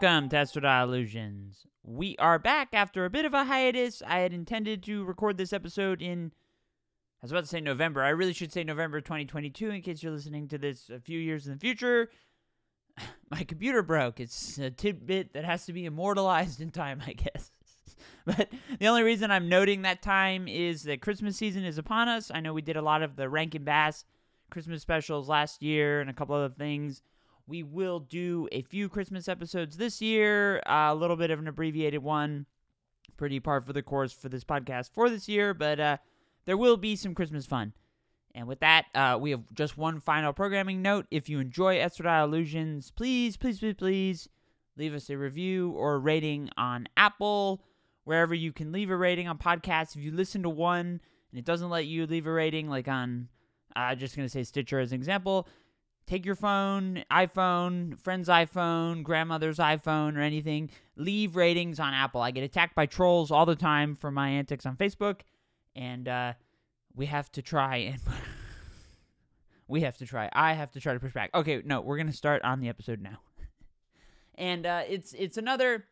Welcome to Estradiol Illusions. We are back after a bit of a hiatus. I had intended to record this episode in, I was about to say November. I really should say November 2022 in case you're listening to this a few years in the future. My computer broke. It's a tidbit that has to be immortalized in time, I guess. but the only reason I'm noting that time is that Christmas season is upon us. I know we did a lot of the Rankin Bass Christmas specials last year and a couple other things. We will do a few Christmas episodes this year, a little bit of an abbreviated one, pretty par for the course for this podcast for this year, but uh, there will be some Christmas fun. And with that, uh, we have just one final programming note. If you enjoy Estradiol Illusions, please, please, please, please leave us a review or a rating on Apple, wherever you can leave a rating on podcasts. If you listen to one and it doesn't let you leave a rating, like on, I'm uh, just going to say Stitcher as an example, take your phone, iPhone, friend's iPhone, grandmother's iPhone, or anything. Leave ratings on Apple. I get attacked by trolls all the time for my antics on Facebook, and uh, we have to try and. we have to try. I have to try to push back. Okay, no, we're gonna start on the episode now, and uh, it's it's another.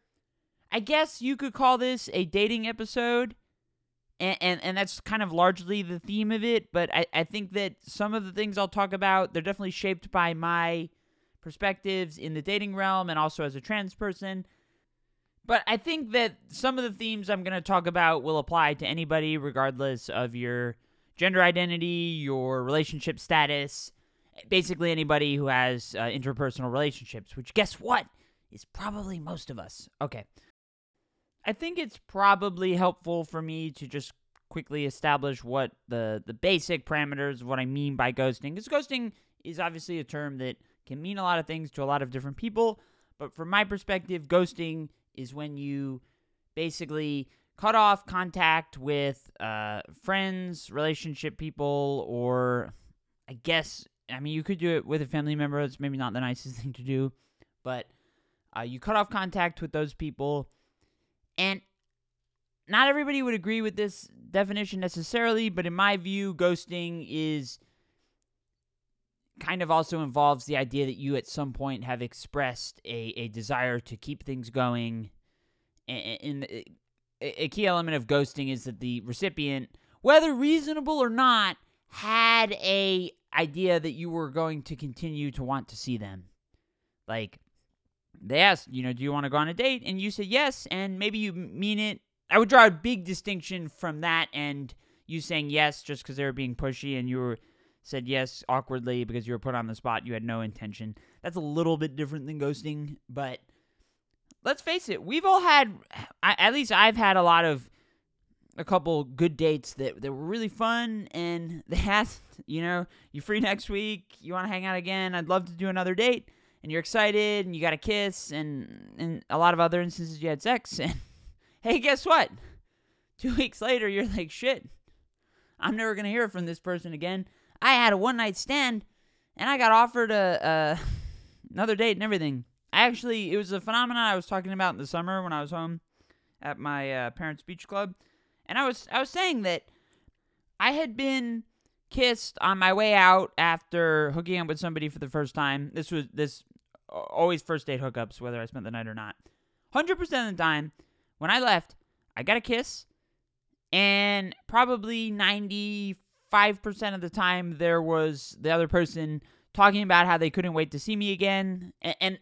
I guess you could call this a dating episode and, and and that's kind of largely the theme of it but I, I think that some of the things i'll talk about they're definitely shaped by my perspectives in the dating realm and also as a trans person. But i think that some of the themes i'm going to talk about will apply to anybody regardless of your gender identity your relationship status basically anybody who has uh, interpersonal relationships which guess what? Is probably most of us. Okay I think it's probably helpful for me to just quickly establish what the the basic parameters of what I mean by ghosting. Because ghosting is obviously a term that can mean a lot of things to a lot of different people. But from my perspective, ghosting is when you basically cut off contact with uh, friends, relationship people, or I guess I mean you could do it with a family member. It's maybe not the nicest thing to do, but uh, you cut off contact with those people and not everybody would agree with this definition necessarily, but in my view, ghosting is kind of also involves the idea that you at some point have expressed a, a desire to keep things going. And a key element of ghosting is that the recipient, whether reasonable or not, had a idea that you were going to continue to want to see them. Like they asked, you know, do you want to go on a date? And you said yes, and maybe you mean it. I would draw a big distinction from that and you saying yes just because they were being pushy and you were said yes awkwardly because you were put on the spot. You had no intention. That's a little bit different than ghosting, but let's face it, we've all had, at least I've had a lot of, a couple good dates that, that were really fun and they asked, you know, you free next week? You want to hang out again? I'd love to do another date and you're excited and you got a kiss and in a lot of other instances you had sex and hey guess what? Two weeks later you're like shit i'm never gonna hear from this person again. I had a one night stand and i got offered a, a another date and everything. I actually it was a phenomenon i was talking about in the summer when i was home at my uh, parents beach club. And i was i was saying that i had been kissed on my way out after hooking up with somebody for the first time. This was this always first date hookups, whether I spent the night or not. 100% of the time, when I left, I got a kiss, and probably 95% of the time, there was the other person talking about how they couldn't wait to see me again. And, and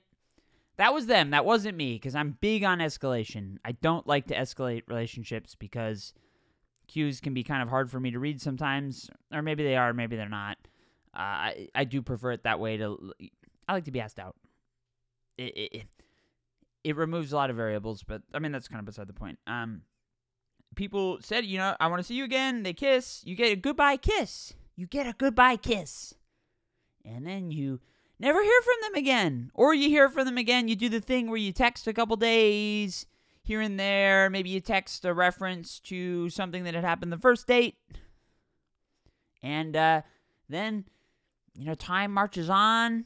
that was them. That wasn't me, because I'm big on escalation. I don't like to escalate relationships because cues can be kind of hard for me to read sometimes, or maybe they are, maybe they're not. Uh, I I do prefer it that way. To I like to be asked out it, it, it removes a lot of variables, but I mean that's kind of beside the point. Um, people said, you know, I want to see you again. They kiss. You get a goodbye kiss. You get a goodbye kiss, and then you never hear from them again, or you hear from them again. You do the thing where you text a couple days here and there. Maybe you text a reference to something that had happened the first date, and uh, then you know time marches on,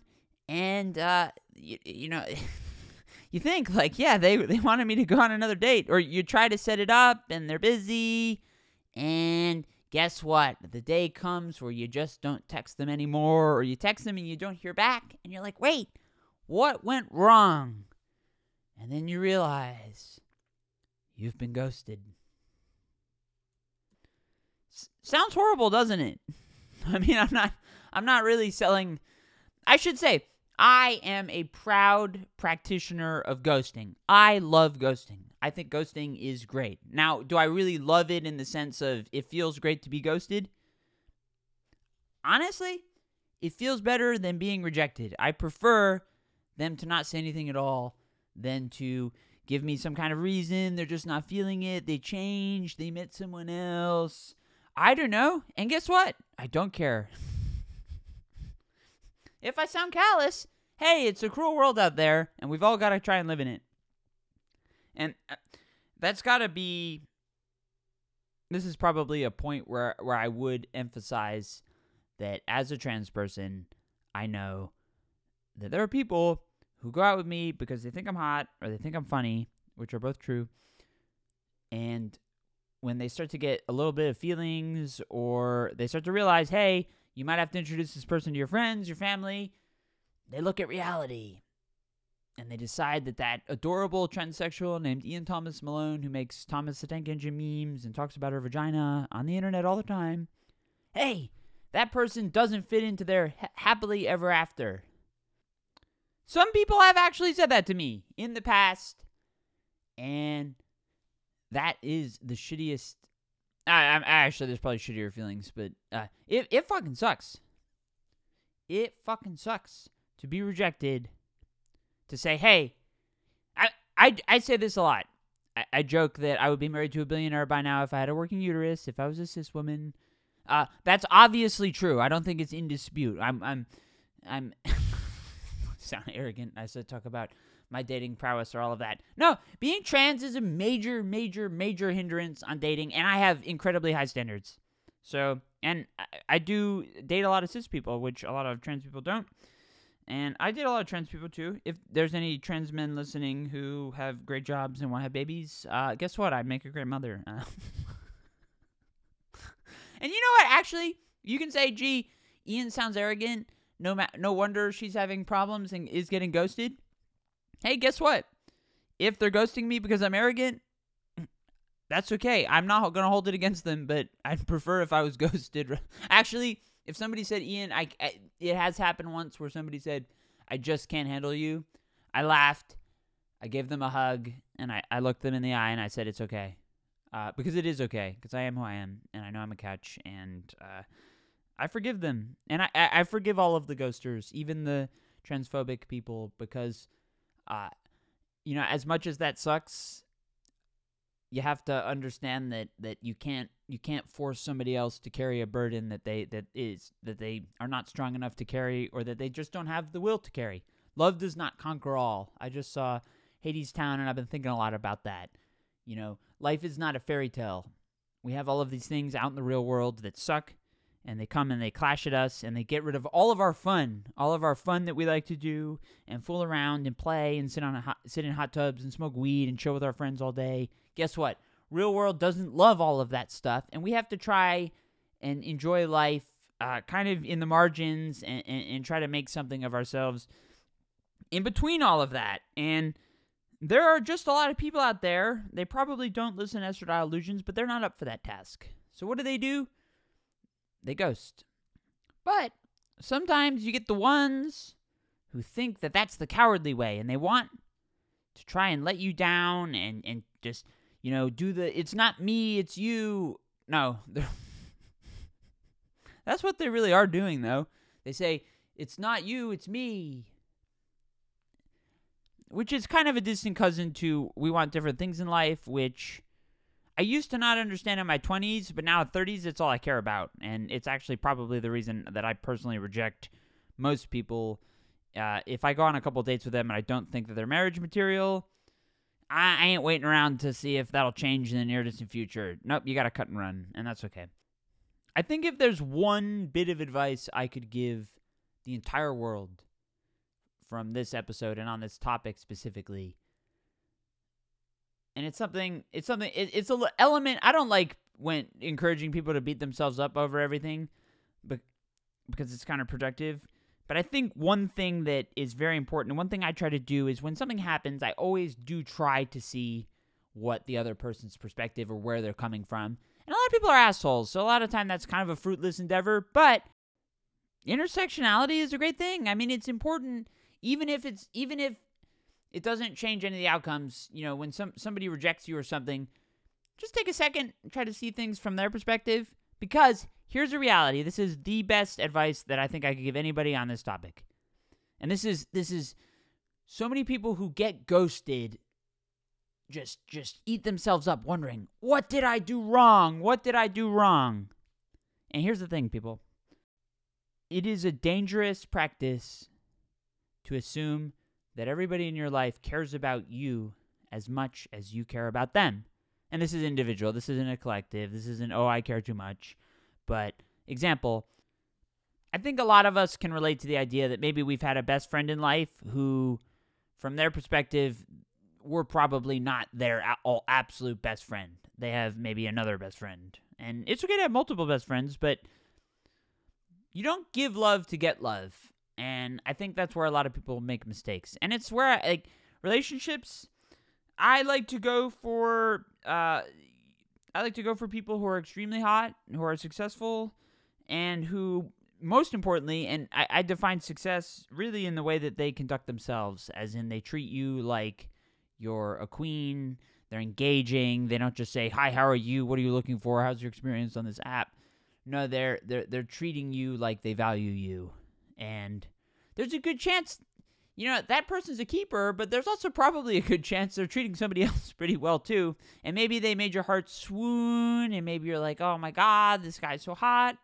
and uh, you, you know, you think like, yeah, they they wanted me to go on another date, or you try to set it up and they're busy, and guess what? The day comes where you just don't text them anymore, or you text them and you don't hear back, and you're like, wait, what went wrong? And then you realize you've been ghosted. S- sounds horrible, doesn't it? I mean, I'm not I'm not really selling I should say I am a proud practitioner of ghosting. I love ghosting. I think ghosting is great. Now, do I really love it in the sense of it feels great to be ghosted? Honestly, it feels better than being rejected. I prefer them to not say anything at all than to give me some kind of reason. They're just not feeling it. They changed. They met someone else. I don't know. And guess what? I don't care. if I sound callous, hey, it's a cruel world out there, and we've all got to try and live in it. And uh, that's got to be. This is probably a point where where I would emphasize that as a trans person, I know that there are people who go out with me because they think I'm hot or they think I'm funny, which are both true. And when they start to get a little bit of feelings or they start to realize, hey, you might have to introduce this person to your friends, your family, they look at reality and they decide that that adorable transsexual named Ian Thomas Malone, who makes Thomas the Tank Engine memes and talks about her vagina on the internet all the time, hey, that person doesn't fit into their ha- happily ever after. Some people have actually said that to me in the past, and that is the shittiest. I, I'm actually there's probably shittier feelings, but uh, it it fucking sucks. It fucking sucks to be rejected. To say, hey, I I I say this a lot. I, I joke that I would be married to a billionaire by now if I had a working uterus, if I was a cis woman. Uh, that's obviously true. I don't think it's in dispute. I'm I'm I'm sound arrogant as I talk about my dating prowess or all of that. No, being trans is a major, major, major hindrance on dating, and I have incredibly high standards. So, and I, I do date a lot of cis people, which a lot of trans people don't. And I date a lot of trans people too. If there's any trans men listening who have great jobs and want to have babies, uh, guess what? I'd make a great mother. And you know what? Actually, you can say, "Gee, Ian sounds arrogant." No, ma- no wonder she's having problems and is getting ghosted. Hey, guess what? If they're ghosting me because I'm arrogant, that's okay. I'm not gonna hold it against them, but I'd prefer if I was ghosted. Actually, if somebody said, "Ian," I, I it has happened once where somebody said, "I just can't handle you." I laughed. I gave them a hug and I, I looked them in the eye and I said, "It's okay," uh, because it is okay because I am who I am and I know I'm a catch and uh, I forgive them and I, I I forgive all of the ghosters, even the transphobic people, because uh, you know, as much as that sucks, you have to understand that that you can't you can't force somebody else to carry a burden that they that is that they are not strong enough to carry or that they just don't have the will to carry. Love does not conquer all. I just saw Hadestown and I've been thinking a lot about that. You know, life is not a fairy tale. We have all of these things out in the real world that suck and they come and they clash at us and they get rid of all of our fun, all of our fun that we like to do and fool around and play and sit on hot, sit in hot tubs and smoke weed and chill with our friends all day. Guess what? Real world doesn't love all of that stuff, and we have to try and enjoy life, uh, kind of in the margins, and, and, and try to make something of ourselves in between all of that. And there are just a lot of people out there. They probably don't listen to Estradiol Illusions, but they're not up for that task. So what do they do? They ghost. But sometimes you get the ones who think that that's the cowardly way and they want to try and let you down and, and just, you know, do the it's not me, it's you. No, that's what they really are doing, though. They say, it's not you, it's me. Which is kind of a distant cousin to we want different things in life, which I used to not understand in my 20s, but now at 30s, it's all I care about. And it's actually probably the reason that I personally reject most people. Uh, if I go on a couple dates with them and I don't think that they're marriage material, I, I ain't waiting around to see if that'll change in the near distant future. Nope, you got to cut and run, and that's okay. I think if there's one bit of advice I could give the entire world from this episode and on this topic specifically, and it's something, it's something, it, it's a element. I don't like when encouraging people to beat themselves up over everything, but because it's kind of productive. But I think one thing that is very important, one thing I try to do is when something happens, I always do try to see what the other person's perspective or where they're coming from. And a lot of people are assholes, so a lot of time that's kind of a fruitless endeavor, but intersectionality is a great thing. I mean, it's important even if it's even if it doesn't change any of the outcomes, you know, when some somebody rejects you or something, just take a second and try to see things from their perspective because here's the reality. This is the best advice that I think I could give anybody on this topic. And this is this is so many people who get ghosted just just eat themselves up wondering, "What did I do wrong? What did I do wrong?" And here's the thing, people. It is a dangerous practice to assume that everybody in your life cares about you as much as you care about them. And this is individual. This isn't a collective. This isn't, oh, I care too much. But, example, I think a lot of us can relate to the idea that maybe we've had a best friend in life who, from their perspective, we're probably not their all absolute best friend. They have maybe another best friend. And it's okay to have multiple best friends, but you don't give love to get love. And I think that's where a lot of people make mistakes. And it's where like relationships I like to go for uh I like to go for people who are extremely hot, who are successful, and who most importantly, and I, I define success really in the way that they conduct themselves, as in they treat you like you're a queen, they're engaging, they don't just say, Hi, how are you? What are you looking for? How's your experience on this app? No, they're they're they're treating you like they value you. And there's a good chance you know, that person's a keeper, but there's also probably a good chance they're treating somebody else pretty well too. And maybe they made your heart swoon, and maybe you're like, oh my God, this guy's so hot.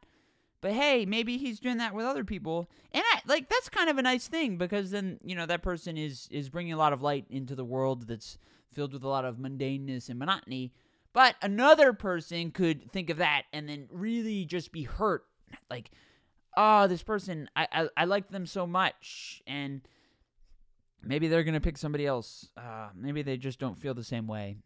But hey, maybe he's doing that with other people. And I, like that's kind of a nice thing because then, you know, that person is is bringing a lot of light into the world that's filled with a lot of mundaneness and monotony. But another person could think of that and then really just be hurt. Like, oh, this person, I, I, I like them so much. And maybe they're going to pick somebody else. Uh, maybe they just don't feel the same way.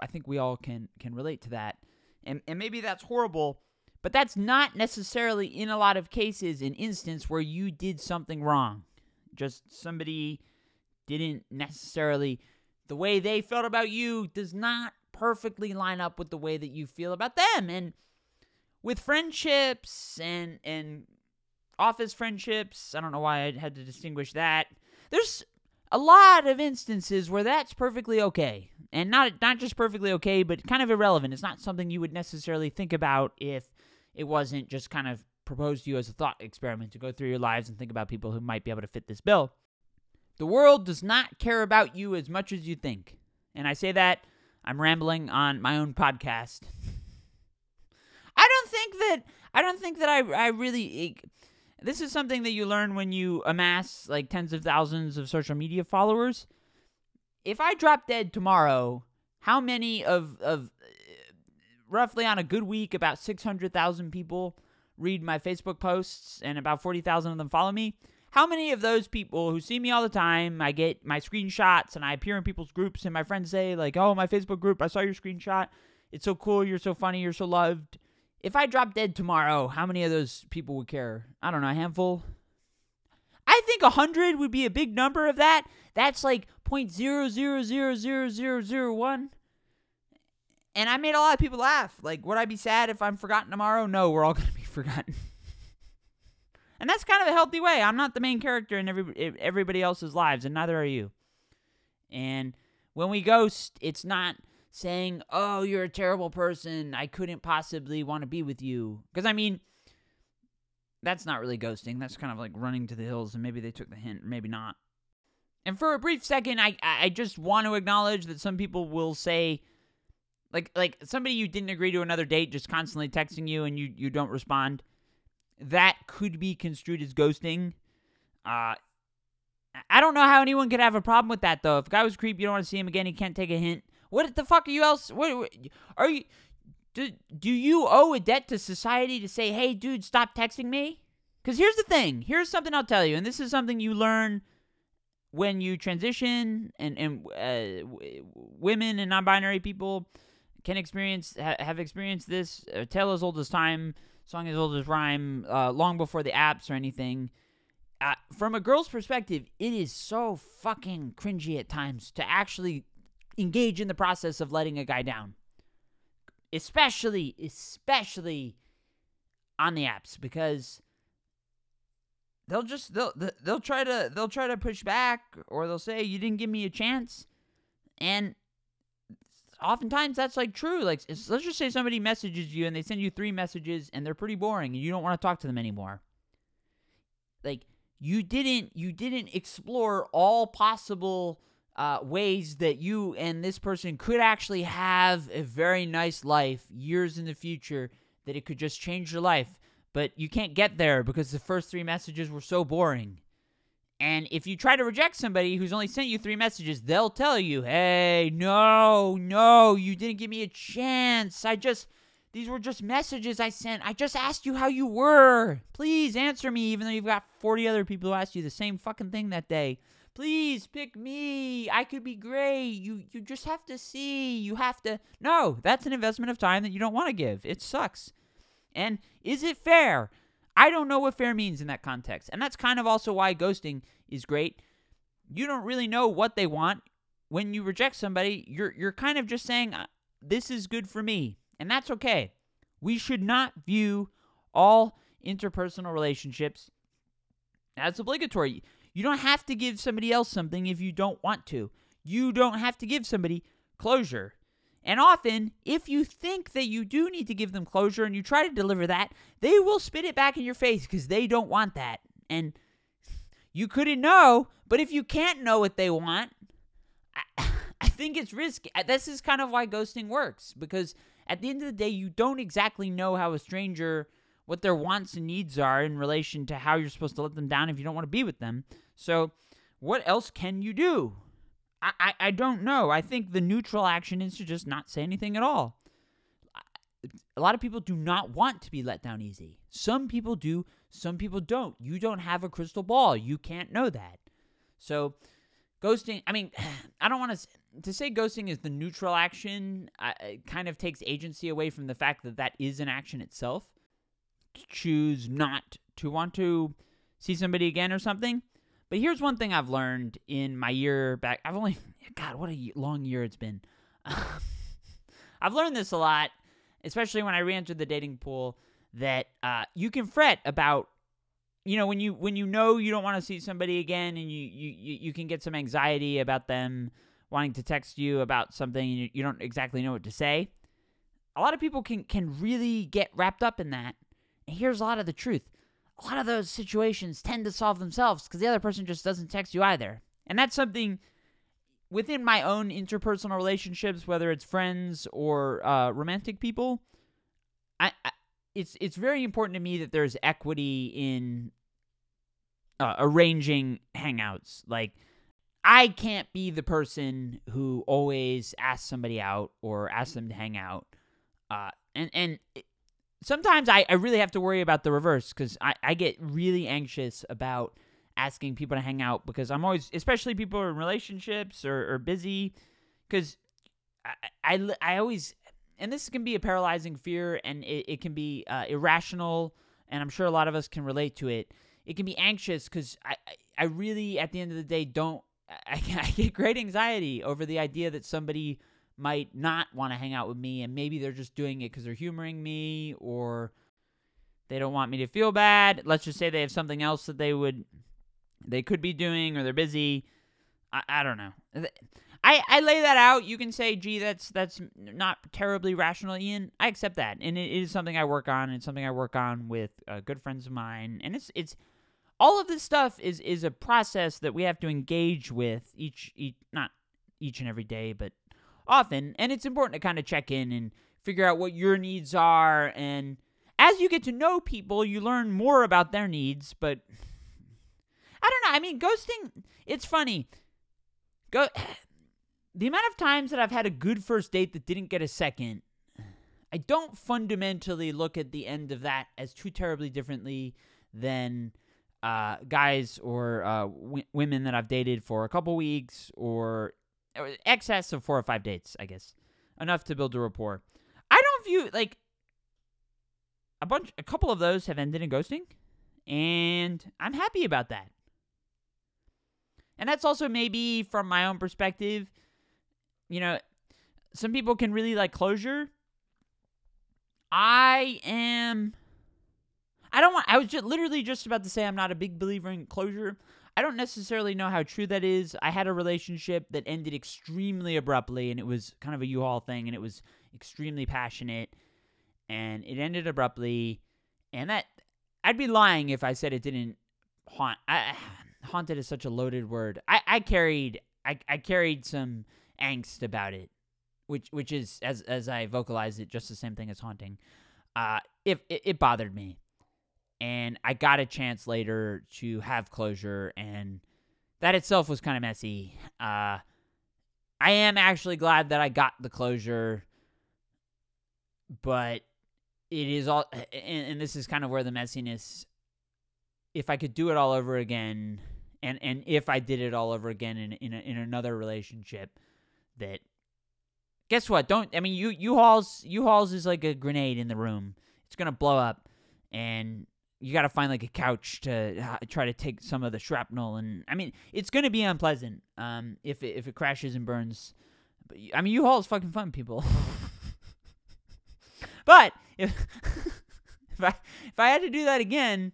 I think we all can, can relate to that. And, and maybe that's horrible, but that's not necessarily, in a lot of cases, an instance where you did something wrong. Just somebody didn't necessarily, the way they felt about you does not perfectly line up with the way that you feel about them. And with friendships and and office friendships, I don't know why I had to distinguish that. There's a lot of instances where that's perfectly okay. And not not just perfectly okay, but kind of irrelevant. It's not something you would necessarily think about if it wasn't just kind of proposed to you as a thought experiment to go through your lives and think about people who might be able to fit this bill. The world does not care about you as much as you think. And I say that I'm rambling on my own podcast. I don't think that I don't think that I I really this is something that you learn when you amass like tens of thousands of social media followers. If I drop dead tomorrow, how many of of uh, roughly on a good week about 600,000 people read my Facebook posts and about 40,000 of them follow me? How many of those people who see me all the time, I get my screenshots and I appear in people's groups and my friends say like, "Oh, my Facebook group, I saw your screenshot. It's so cool, you're so funny, you're so loved." If I drop dead tomorrow, how many of those people would care? I don't know, a handful. I think a hundred would be a big number of that. That's like point zero zero zero zero zero zero one. And I made a lot of people laugh. Like, would I be sad if I'm forgotten tomorrow? No, we're all gonna be forgotten. And that's kind of a healthy way. I'm not the main character in every everybody else's lives, and neither are you. And when we ghost, it's not saying, "Oh, you're a terrible person. I couldn't possibly want to be with you." Because I mean, that's not really ghosting. That's kind of like running to the hills, and maybe they took the hint, maybe not. And for a brief second, I I just want to acknowledge that some people will say, like like somebody you didn't agree to another date just constantly texting you and you you don't respond that could be construed as ghosting. Uh, I don't know how anyone could have a problem with that though. If a guy was creep, you don't want to see him again. He can't take a hint. What the fuck are you else? What, are you? Do, do you owe a debt to society to say, hey, dude, stop texting me? Because here's the thing. Here's something I'll tell you, and this is something you learn when you transition, and and uh, w- women and non-binary people can experience ha- have experienced this. A tale as old as time song as old as rhyme, uh, long before the apps or anything. uh, from a girl's perspective, it is so fucking cringy at times to actually engage in the process of letting a guy down. Especially, especially on the apps because they'll just they'll they'll try to they'll try to push back or they'll say you didn't give me a chance. And oftentimes that's like true. Like let's just say somebody messages you and they send you three messages and they're pretty boring and you don't want to talk to them anymore. Like you didn't you didn't explore all possible uh, ways that you and this person could actually have a very nice life years in the future that it could just change your life but you can't get there because the first three messages were so boring and if you try to reject somebody who's only sent you three messages, they'll tell you, hey, no, no, you didn't give me a chance. I just, these were just messages I sent. I just asked you how you were. Please answer me, even though you've got 40 other people who asked you the same fucking thing that day. Please pick me. I could be great. You you just have to see. You have to No, that's an investment of time that you don't want to give. It sucks. And is it fair? I don't know what fair means in that context. And that's kind of also why ghosting is great. You don't really know what they want. When you reject somebody, you're you're kind of just saying uh, this is good for me, and that's okay. We should not view all interpersonal relationships as obligatory. You don't have to give somebody else something if you don't want to. You don't have to give somebody closure. And often, if you think that you do need to give them closure and you try to deliver that, they will spit it back in your face because they don't want that. And you couldn't know, but if you can't know what they want, I, I think it's risky. Uh, this is kind of why ghosting works because at the end of the day, you don't exactly know how a stranger, what their wants and needs are in relation to how you're supposed to let them down if you don't want to be with them. So, what else can you do? I, I, I don't know. I think the neutral action is to just not say anything at all. A lot of people do not want to be let down easy. Some people do, some people don't. You don't have a crystal ball. You can't know that. So, ghosting, I mean, I don't want to to say ghosting is the neutral action, uh, kind of takes agency away from the fact that that is an action itself. Choose not to want to see somebody again or something but here's one thing I've learned in my year back. I've only, God, what a long year it's been. I've learned this a lot, especially when I re-entered the dating pool. That uh, you can fret about, you know, when you when you know you don't want to see somebody again, and you you you can get some anxiety about them wanting to text you about something, and you, you don't exactly know what to say. A lot of people can can really get wrapped up in that. Here's a lot of the truth a lot of those situations tend to solve themselves because the other person just doesn't text you either. And that's something within my own interpersonal relationships, whether it's friends or uh, romantic people. I, I, it's it's very important to me that there's equity in uh, arranging hangouts. Like, I can't be the person who always asks somebody out or asks them to hang out. Uh, and and sometimes I, I really have to worry about the reverse because I, I get really anxious about asking people to hang out because I'm always, especially people in relationships or, or busy, because I, I, I, always, and this can be a paralyzing fear and it, it can be uh, irrational, and I'm sure a lot of us can relate to it. It can be anxious because I, I really, at the end of the day, don't, I, I get great anxiety over the idea that somebody might not want to hang out with me and maybe they're just doing it because they're humoring me or they don't want me to feel bad. Let's just say they have something else that they would they could be doing or they're busy. I, I don't know. I, I lay that out. You can say gee that's that's not terribly rational ian. I accept that and it is something i work on. And something i work on with uh, good friends of mine and it's it's all of this stuff is is a process that we have to engage with each each not each and every day but often, and it's important to kind of check in and figure out what your needs are. And as you get to know people, you learn more about their needs. But I don't know. I mean, ghosting, it's funny. Go. The amount of times that I've had a good first date that didn't get a second, I don't fundamentally look at the end of that as too terribly differently than uh, guys or uh, w- women that I've dated for a couple weeks or excess of four or five dates, I guess, enough to build a rapport. I don't view like a bunch, a couple of those have ended in ghosting, And I'm happy about that. And that's also maybe from my own perspective. You know, some people can really like closure. I am. I don't want. I was just literally just about to say I'm not a big believer in closure. I don't necessarily know how true that is. I had a relationship that ended extremely abruptly, and it was kind of a U-Haul thing, and it was extremely passionate, and it ended abruptly, and that I'd be lying if I said it didn't haunt. I, haunted is such a loaded word. I, I carried I, I carried some angst about it, which which is as as I vocalized it, just the same thing as haunting. Uh, if it, it bothered me, and I got a chance later to have closure, and that itself was kind of messy. Uh, I am actually glad that I got the closure, but it is all, and, and this is kind of where the messiness. If I could do it all over again, and and if I did it all over again in in, a, in another relationship, that guess what? Don't I mean you U-Hauls you hauls is like a grenade in the room. It's gonna blow up, and you got to find like a couch to uh, try to take some of the shrapnel. And I mean, it's gonna be unpleasant. Um, if it, if it crashes and burns. But I mean, U-Haul is fucking fun, people. but if if I if I had to do that again,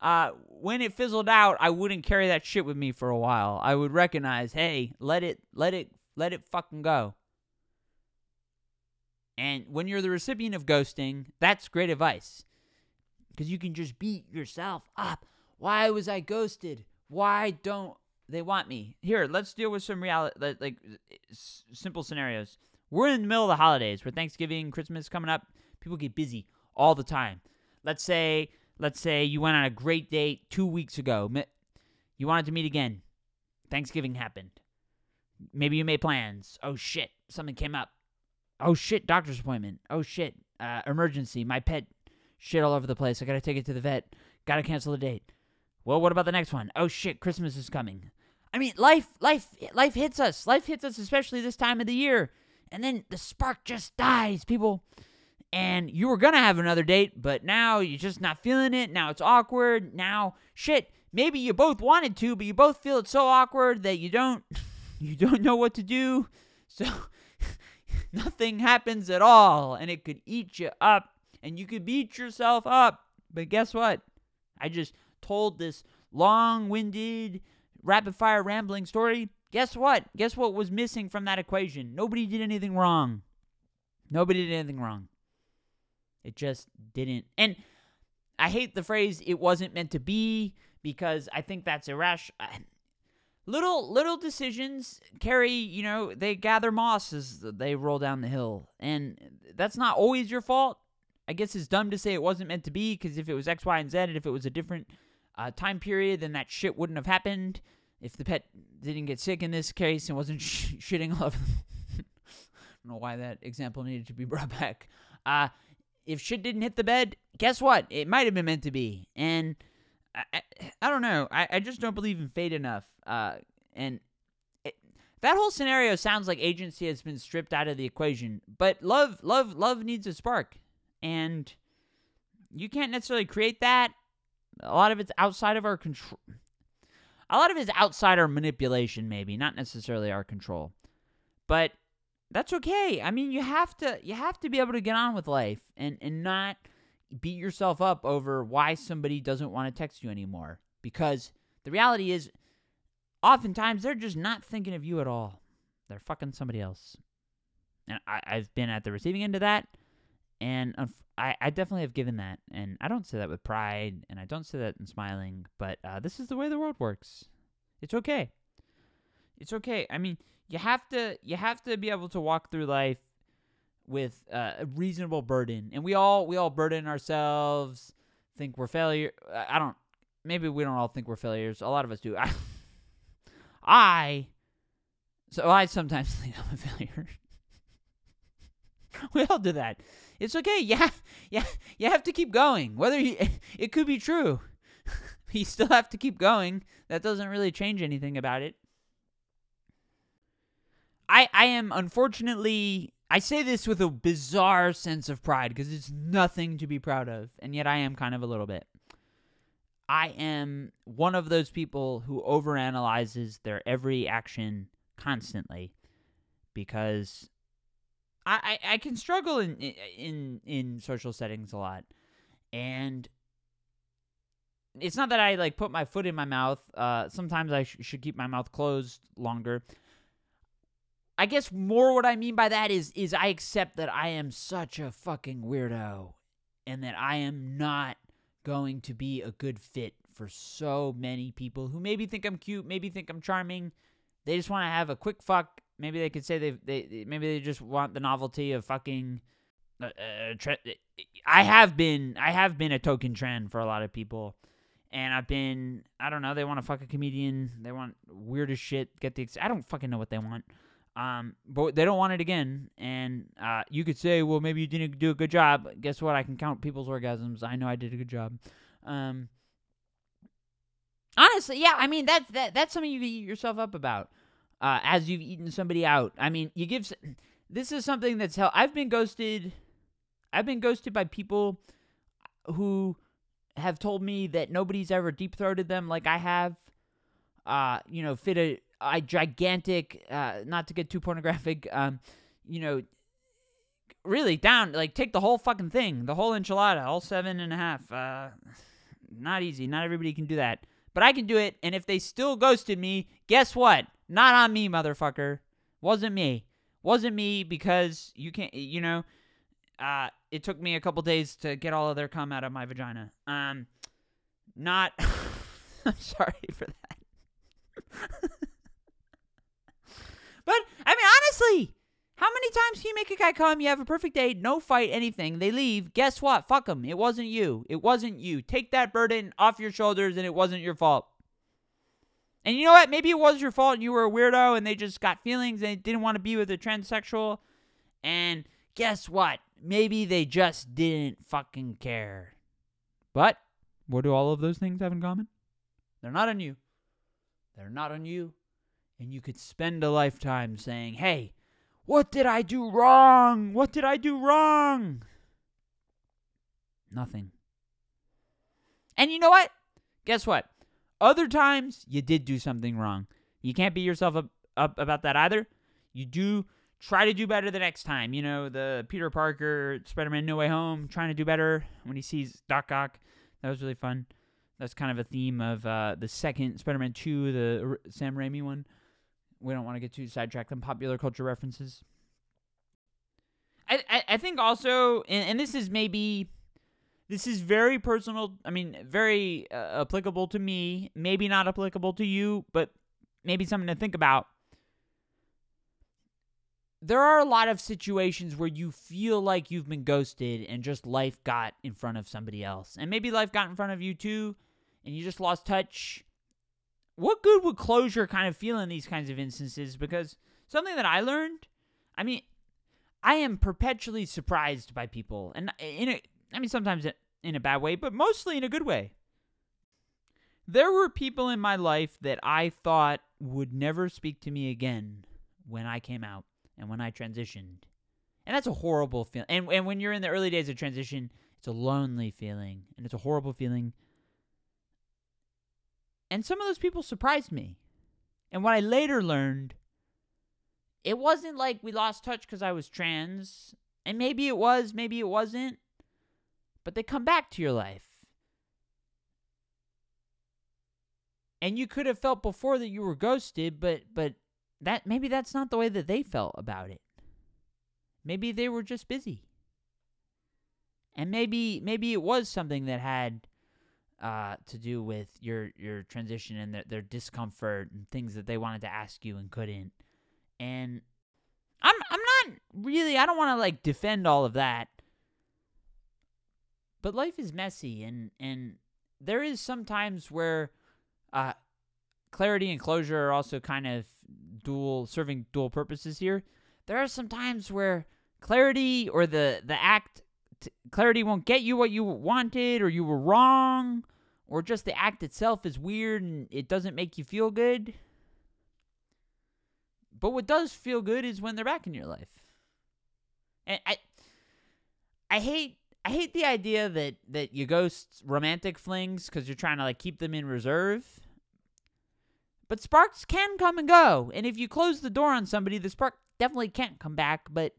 uh, when it fizzled out, I wouldn't carry that shit with me for a while. I would recognize, hey, let it, let it, let it fucking go. And when you're the recipient of ghosting, that's great advice. Because you can just beat yourself up. Why was I ghosted? Why don't they want me? Here, let's deal with some reality, like, like s- simple scenarios. We're in the middle of the holidays where Thanksgiving, Christmas coming up. People get busy all the time. Let's say let's say you went on a great date two weeks ago. You wanted to meet again. Thanksgiving happened. Maybe you made plans. Oh shit, something came up. Oh shit, doctor's appointment. Oh shit, uh, emergency. My pet shit all over the place. I gotta take it to the vet. Gotta cancel the date. Well, what about the next one? Oh shit, Christmas is coming. I mean, life, life, life hits us. Life hits us, especially this time of the year. And then the spark just dies. People, and you were gonna have another date, but now you're just not feeling it. Now it's awkward. Now, shit, maybe you both wanted to, but you both feel it's so awkward that you don't, you don't know what to do. So nothing happens at all, and it could eat you up, and you could beat yourself up. But guess what? I just told this long-winded, rapid-fire rambling story. Guess what? Guess what was missing from that equation? Nobody did anything wrong. Nobody did anything wrong. It just didn't. And I hate the phrase "it wasn't meant to be" because I think that's irrational. Little little decisions carry, you know, they gather moss as they roll down the hill, and that's not always your fault. I guess it's dumb to say it wasn't meant to be because if it was X, Y, and Z, and if it was a different uh, time period, then that shit wouldn't have happened. If the pet didn't get sick in this case and wasn't sh- shitting all over, I don't know why that example needed to be brought back. Uh, if shit didn't hit the bed, guess what? It might have been meant to be. And I, I, I don't know. I, I just don't believe in fate enough. Uh, and it, that whole scenario sounds like agency has been stripped out of the equation. But love, love, love needs a spark, and you can't necessarily create that. A lot of it's outside of our control. A lot of it's outside our manipulation, maybe not necessarily our control. But that's okay. I mean, you have to you have to be able to get on with life and and not beat yourself up over why somebody doesn't want to text you anymore because the reality is oftentimes they're just not thinking of you at all. They're fucking somebody else. And I, I've been at the receiving end of that, and I, I definitely have given that. And I don't say that with pride, and I don't say that in smiling, but uh, this is the way the world works. It's okay. It's okay. I mean, you have to you have to be able to walk through life with uh, a reasonable burden, and we all we all burden ourselves. Think we're failure. I don't. Maybe we don't all think we're failures. A lot of us do. I, I so I sometimes think I'm a failure. we all do that. It's okay. Yeah, yeah. You have to keep going. Whether you, it could be true, you still have to keep going. That doesn't really change anything about it. I I am unfortunately I say this with a bizarre sense of pride because it's nothing to be proud of, and yet I am kind of a little bit. I am one of those people who overanalyzes their every action constantly because I, I, can struggle in, in in social settings a lot. And it's not that I like put my foot in my mouth. Uh, sometimes I sh- should keep my mouth closed longer. I guess more what I mean by that is is I accept that I am such a fucking weirdo and that I am not going to be a good fit for so many people who maybe think I'm cute, maybe think I'm charming. They just want to have a quick fuck. Maybe they could say they they maybe they just want the novelty of fucking. Uh, uh, tre- I have been I have been a token trend for a lot of people, and I've been I don't know they want to fuck a comedian. They want weird as shit get the I don't fucking know what they want, um but they don't want it again. And uh you could say well maybe you didn't do a good job. Guess what? I can count people's orgasms. I know I did a good job, um honestly, yeah, I mean that's that that's something you can eat yourself up about. Uh, as you've eaten somebody out. I mean, you give. This is something that's hell. I've been ghosted. I've been ghosted by people who have told me that nobody's ever deep throated them like I have. Uh, you know, fit a, a gigantic. Uh, not to get too pornographic. Um, you know, really down. Like take the whole fucking thing, the whole enchilada, all seven and a half. Uh, not easy. Not everybody can do that but I can do it. And if they still ghosted me, guess what? Not on me, motherfucker. Wasn't me. Wasn't me because you can't, you know, uh, it took me a couple days to get all of their cum out of my vagina. Um, not, I'm sorry for that. but, I mean, honestly, how many times can you make a guy come? You have a perfect date, no fight, anything. They leave. Guess what? Fuck them. It wasn't you. It wasn't you. Take that burden off your shoulders, and it wasn't your fault. And you know what? Maybe it was your fault, and you were a weirdo, and they just got feelings and didn't want to be with a transsexual. And guess what? Maybe they just didn't fucking care. But what do all of those things have in common? They're not on you. They're not on you. And you could spend a lifetime saying, hey, what did I do wrong? What did I do wrong? Nothing. And you know what? Guess what? Other times you did do something wrong. You can't beat yourself up, up about that either. You do try to do better the next time. You know, the Peter Parker Spider Man No Way Home trying to do better when he sees Doc Ock. That was really fun. That's kind of a theme of uh, the second Spider Man 2, the Sam Raimi one we don't want to get too sidetracked on popular culture references. I, I, I think also, and, and, this is maybe, this is very personal. I mean, very uh, applicable to me. Maybe not applicable to you, but maybe something to think about. There are a lot of situations where you feel like you've been ghosted and just life got in front of somebody else. And maybe life got in front of you too, and you just lost touch what good would closure kind of feel in these kinds of instances? Because something that I learned, I mean, I am perpetually surprised by people, and in a, I mean, sometimes in a bad way, but mostly in a good way. There were people in my life that I thought would never speak to me again when I came out and when I transitioned. And that's a horrible feeling. And, and when you're in the early days of transition, it's a lonely feeling and it's a horrible feeling and some of those people surprised me. And what I later learned, it wasn't like we lost touch because I was trans. And maybe it was, maybe it wasn't. But they come back to your life. And you could have felt before that you were ghosted, but but that maybe that's not the way that they felt about it. Maybe they were just busy. And maybe maybe it was something that had uh, to do with your your transition and their, their discomfort and things that they wanted to ask you and couldn't. And I'm I'm not really I don't want to like defend all of that. But life is messy and and there is sometimes where uh clarity and closure are also kind of dual serving dual purposes here. There are some times where clarity or the the act clarity won't get you what you wanted or you were wrong or just the act itself is weird and it doesn't make you feel good. But what does feel good is when they're back in your life. And I I hate I hate the idea that that you ghost romantic flings because you're trying to like keep them in reserve. But sparks can come and go, and if you close the door on somebody, the spark definitely can't come back. But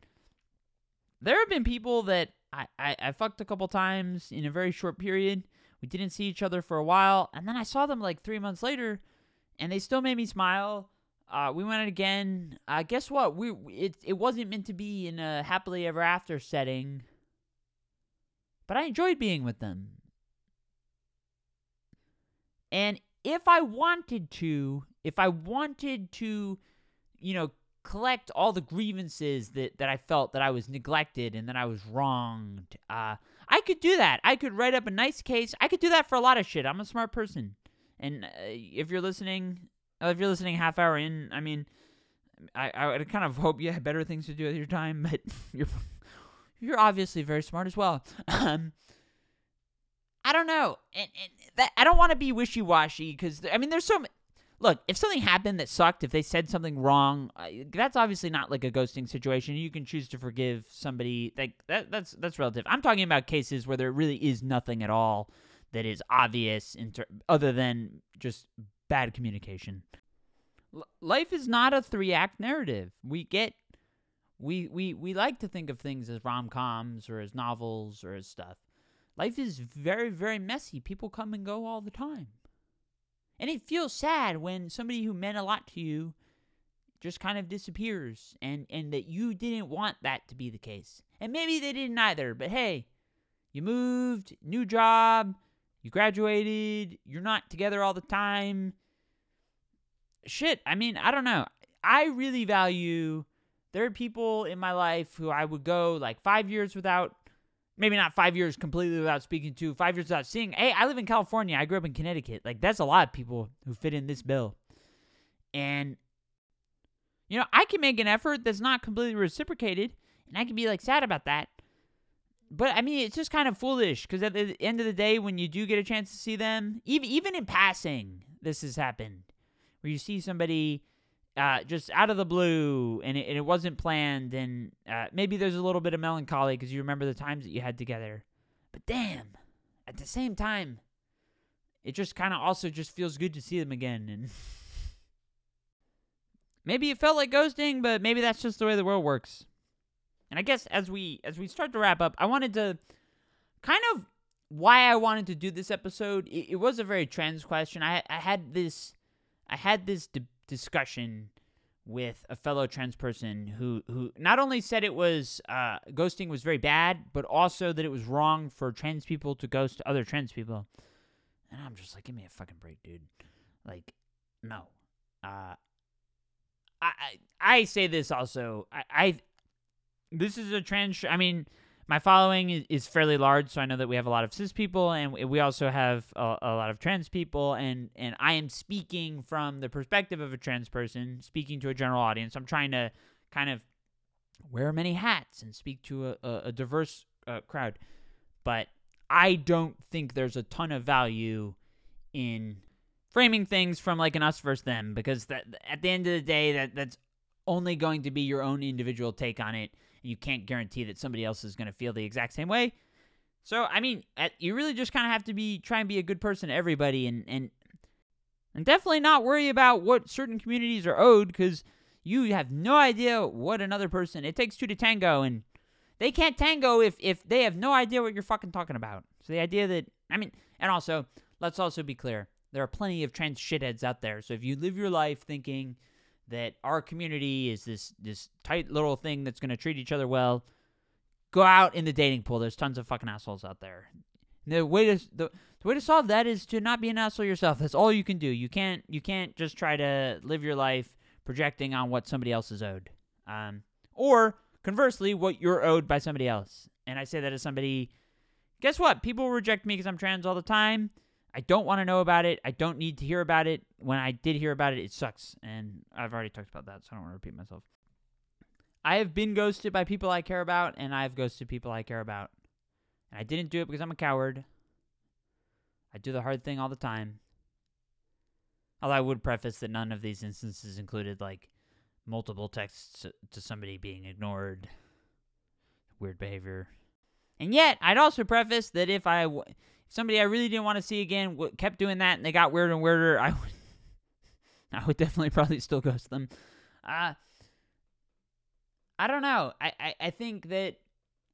there have been people that I, I, I fucked a couple times in a very short period. We didn't see each other for a while, and then I saw them like three months later, and they still made me smile. Uh, we went again. Uh, guess what? We it it wasn't meant to be in a happily ever after setting, but I enjoyed being with them. And if I wanted to, if I wanted to, you know, collect all the grievances that, that I felt that I was neglected and that I was wronged, uh, I could do that. I could write up a nice case. I could do that for a lot of shit. I'm a smart person. And uh, if you're listening, uh, if you're listening half hour in, I mean, I, I kind of hope you have better things to do with your time, but you're you're obviously very smart as well. Um, I don't know, and, and that I don't want to be wishy washy because I mean, there's so look, if something happened that sucked, if they said something wrong, that's obviously not like a ghosting situation. You can choose to forgive somebody. Like that, that's that's relative. I'm talking about cases where there really is nothing at all that is obvious, ter- other than just bad communication. L- life is not a three act narrative. We get. We, we, we like to think of things as rom coms or as novels or as stuff. Life is very, very messy. People come and go all the time. And it feels sad when somebody who meant a lot to you just kind of disappears and, and that you didn't want that to be the case. And maybe they didn't either, but hey, you moved, new job, you graduated, you're not together all the time. Shit, I mean, I don't know. I really value there are people in my life who I would go like 5 years without maybe not five years completely without speaking to, five years without seeing. Hey, I live in California. I grew up in Connecticut. Like, that's a lot of people who fit in this bill. And, you know, I can make an effort that's not completely reciprocated, and I can be, like, sad about that. But, I mean, it's just kind of foolish because at the end of the day, when you do get a chance to see them, even, even in passing, this has happened, where you see somebody uh, just out of the blue, and it, and it wasn't planned, and uh, maybe there's a little bit of melancholy because you remember the times that you had together. But damn, at the same time, it just kind of also just feels good to see them again, and maybe it felt like ghosting, but maybe that's just the way the world works. And I guess as we as we start to wrap up, I wanted to kind of why I wanted to do this episode. It, it was a very trans question. I I had this I had this debate discussion with a fellow trans person who who not only said it was uh, ghosting was very bad, but also that it was wrong for trans people to ghost other trans people. And I'm just like, give me a fucking break, dude. Like, no. Uh, I I, I say this also. I, I this is a trans. I mean, my following is, fairly large, so I know that we have a lot of cis people, and we also have a, a, lot of trans people, and and I am speaking from the perspective of a trans person, speaking to a general audience. I'm trying to kind of wear many hats and speak to a, a, a diverse uh, crowd, but I don't think there's a ton of value in framing things from like an us versus them, because that at the end of the day, that that's only going to be your own individual take on it you can't guarantee that somebody else is going to feel the exact same way. So, I mean, you really just kind of have to be try and be a good person to everybody, and and and definitely not worry about what certain communities are owed because you have no idea what another person. It takes two to tango, and they can't tango if if they have no idea what you're fucking talking about. So the idea that I mean, and also let's also be clear, there are plenty of trans shitheads out there. So if you live your life thinking that our community is this this tight little thing that's going to treat each other well. Go out in the dating pool. There's tons of fucking assholes out there. The way to the, the way to solve that is to not be an asshole yourself. That's all you can do. You can't you can't just try to live your life projecting on what somebody else is owed. Um, or conversely, what you're owed by somebody else. And I say that as somebody. Guess what? People reject me because I'm trans all the time. I don't want to know about it. I don't need to hear about it. When I did hear about it, it sucks. And I've already talked about that, so I don't want to repeat myself. I have been ghosted by people I care about, and I've ghosted people I care about. And I didn't do it because I'm a coward. I do the hard thing all the time. Although I would preface that none of these instances included, like, multiple texts to somebody being ignored, weird behavior. And yet, I'd also preface that if I w- somebody I really didn't want to see again kept doing that and they got weirder and weirder, I would I would definitely probably still ghost them. Uh I don't know. I, I, I think that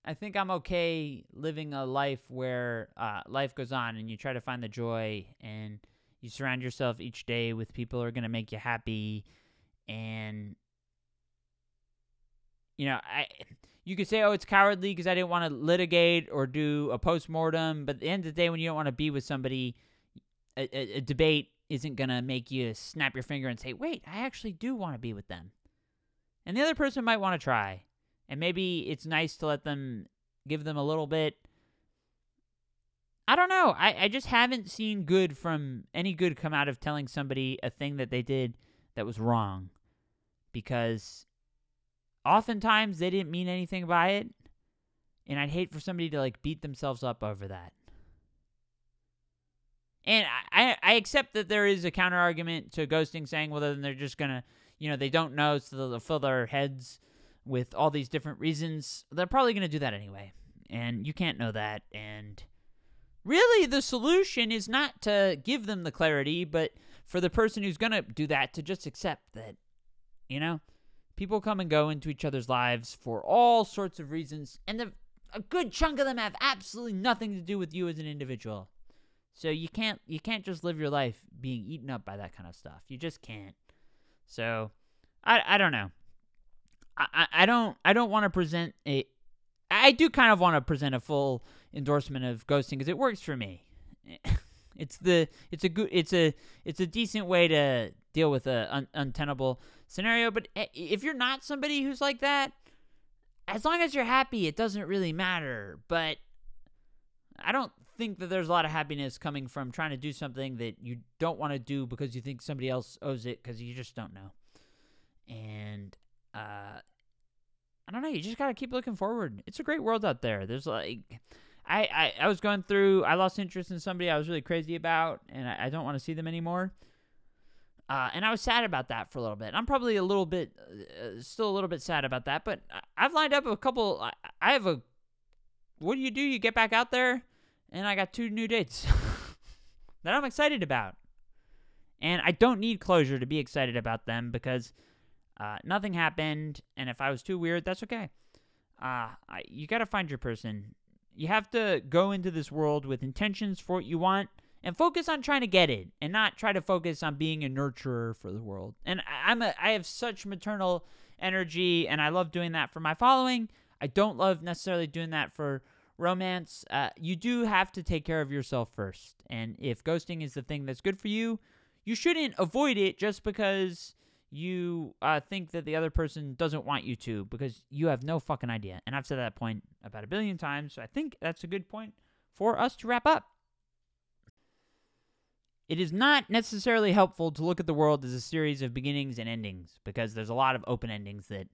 I think I'm okay living a life where uh, life goes on and you try to find the joy and you surround yourself each day with people who are going to make you happy and you know I you could say oh it's cowardly because I didn't want to litigate or do a post-mortem but at the end of the day when you don't want to be with somebody a, a, a debate isn't going to make you snap your finger and say wait I actually do want to be with them and the other person might want to try and maybe it's nice to let them give them a little bit I don't know. I, I just haven't seen good from any good come out of telling somebody a thing that they did that was wrong. Because oftentimes they didn't mean anything by it. And I'd hate for somebody to like beat themselves up over that. And I, I accept that there is a counter argument to ghosting saying, well, then they're just going to, you know, they don't know, so they'll fill their heads with all these different reasons. They're probably going to do that anyway. And you can't know that. And really the solution is not to give them the clarity, but for the person who's going to do that to just accept that, you know, people come and go into each other's lives for all sorts of reasons, and the, a good chunk of them have absolutely nothing to do with you as an individual. So you can't you can't just live your life being eaten up by that kind of stuff. You just can't. So I I don't know. I I, don't I don't want to present a I do kind of want to present a full endorsement of ghosting because it works for me. It's the it's a good it's a it's a decent way to deal with a un- untenable scenario. But if you're not somebody who's like that, as long as you're happy, it doesn't really matter. But I don't think that there's a lot of happiness coming from trying to do something that you don't want to do because you think somebody else owes it because you just don't know. And uh, I don't know. You just gotta keep looking forward. It's a great world out there. There's like I, I, I was going through, I lost interest in somebody I was really crazy about, and I, I don't want to see them anymore. Uh, and I was sad about that for a little bit. I'm probably a little bit, uh, still a little bit sad about that, but I've lined up a couple. I, have a, what do you do? You get back out there, and I got two new dates that I'm excited about. And I don't need closure to be excited about them because uh, nothing happened, and if I was too weird, that's okay. Uh, I, you got to find your person you have to go into this world with intentions for what you want and focus on trying to get it and not try to focus on being a nurturer for the world. And I'm a I have such maternal energy and I love doing that for my following. I don't love necessarily doing that for romance. Uh, you do have to take care of yourself first. And if ghosting is the thing that's good for you, you shouldn't avoid it just because you uh, think that the other person doesn't want you to because you have no fucking idea. And I've said that point about a billion times, so I think that's a good point for us to wrap up. It is not necessarily helpful to look at the world as a series of beginnings and endings because there's a lot of open endings that.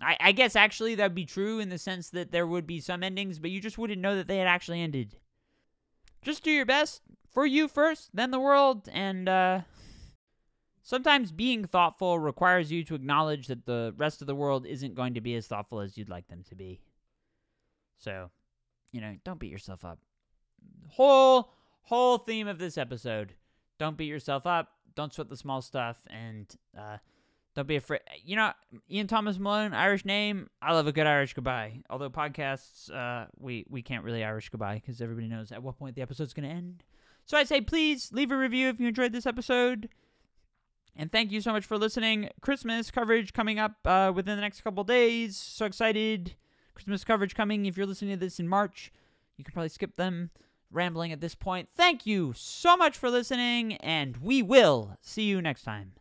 I, I guess actually that would be true in the sense that there would be some endings, but you just wouldn't know that they had actually ended. Just do your best for you first, then the world, and uh, Sometimes being thoughtful requires you to acknowledge that the rest of the world isn't going to be as thoughtful as you'd like them to be. So, you know, don't beat yourself up. Whole whole theme of this episode. Don't beat yourself up. Don't sweat the small stuff and uh don't be afraid. You know, Ian Thomas Malone, Irish name. I love a good Irish goodbye. Although podcasts, uh, we we can't really Irish goodbye because everybody knows at what point the episode's going to end. So I say, please leave a review if you enjoyed this episode. And thank you so much for listening. Christmas coverage coming up uh, within the next couple days. So excited. Christmas coverage coming. If you're listening to this in March, you can probably skip them rambling at this point. Thank you so much for listening, and we will see you next time.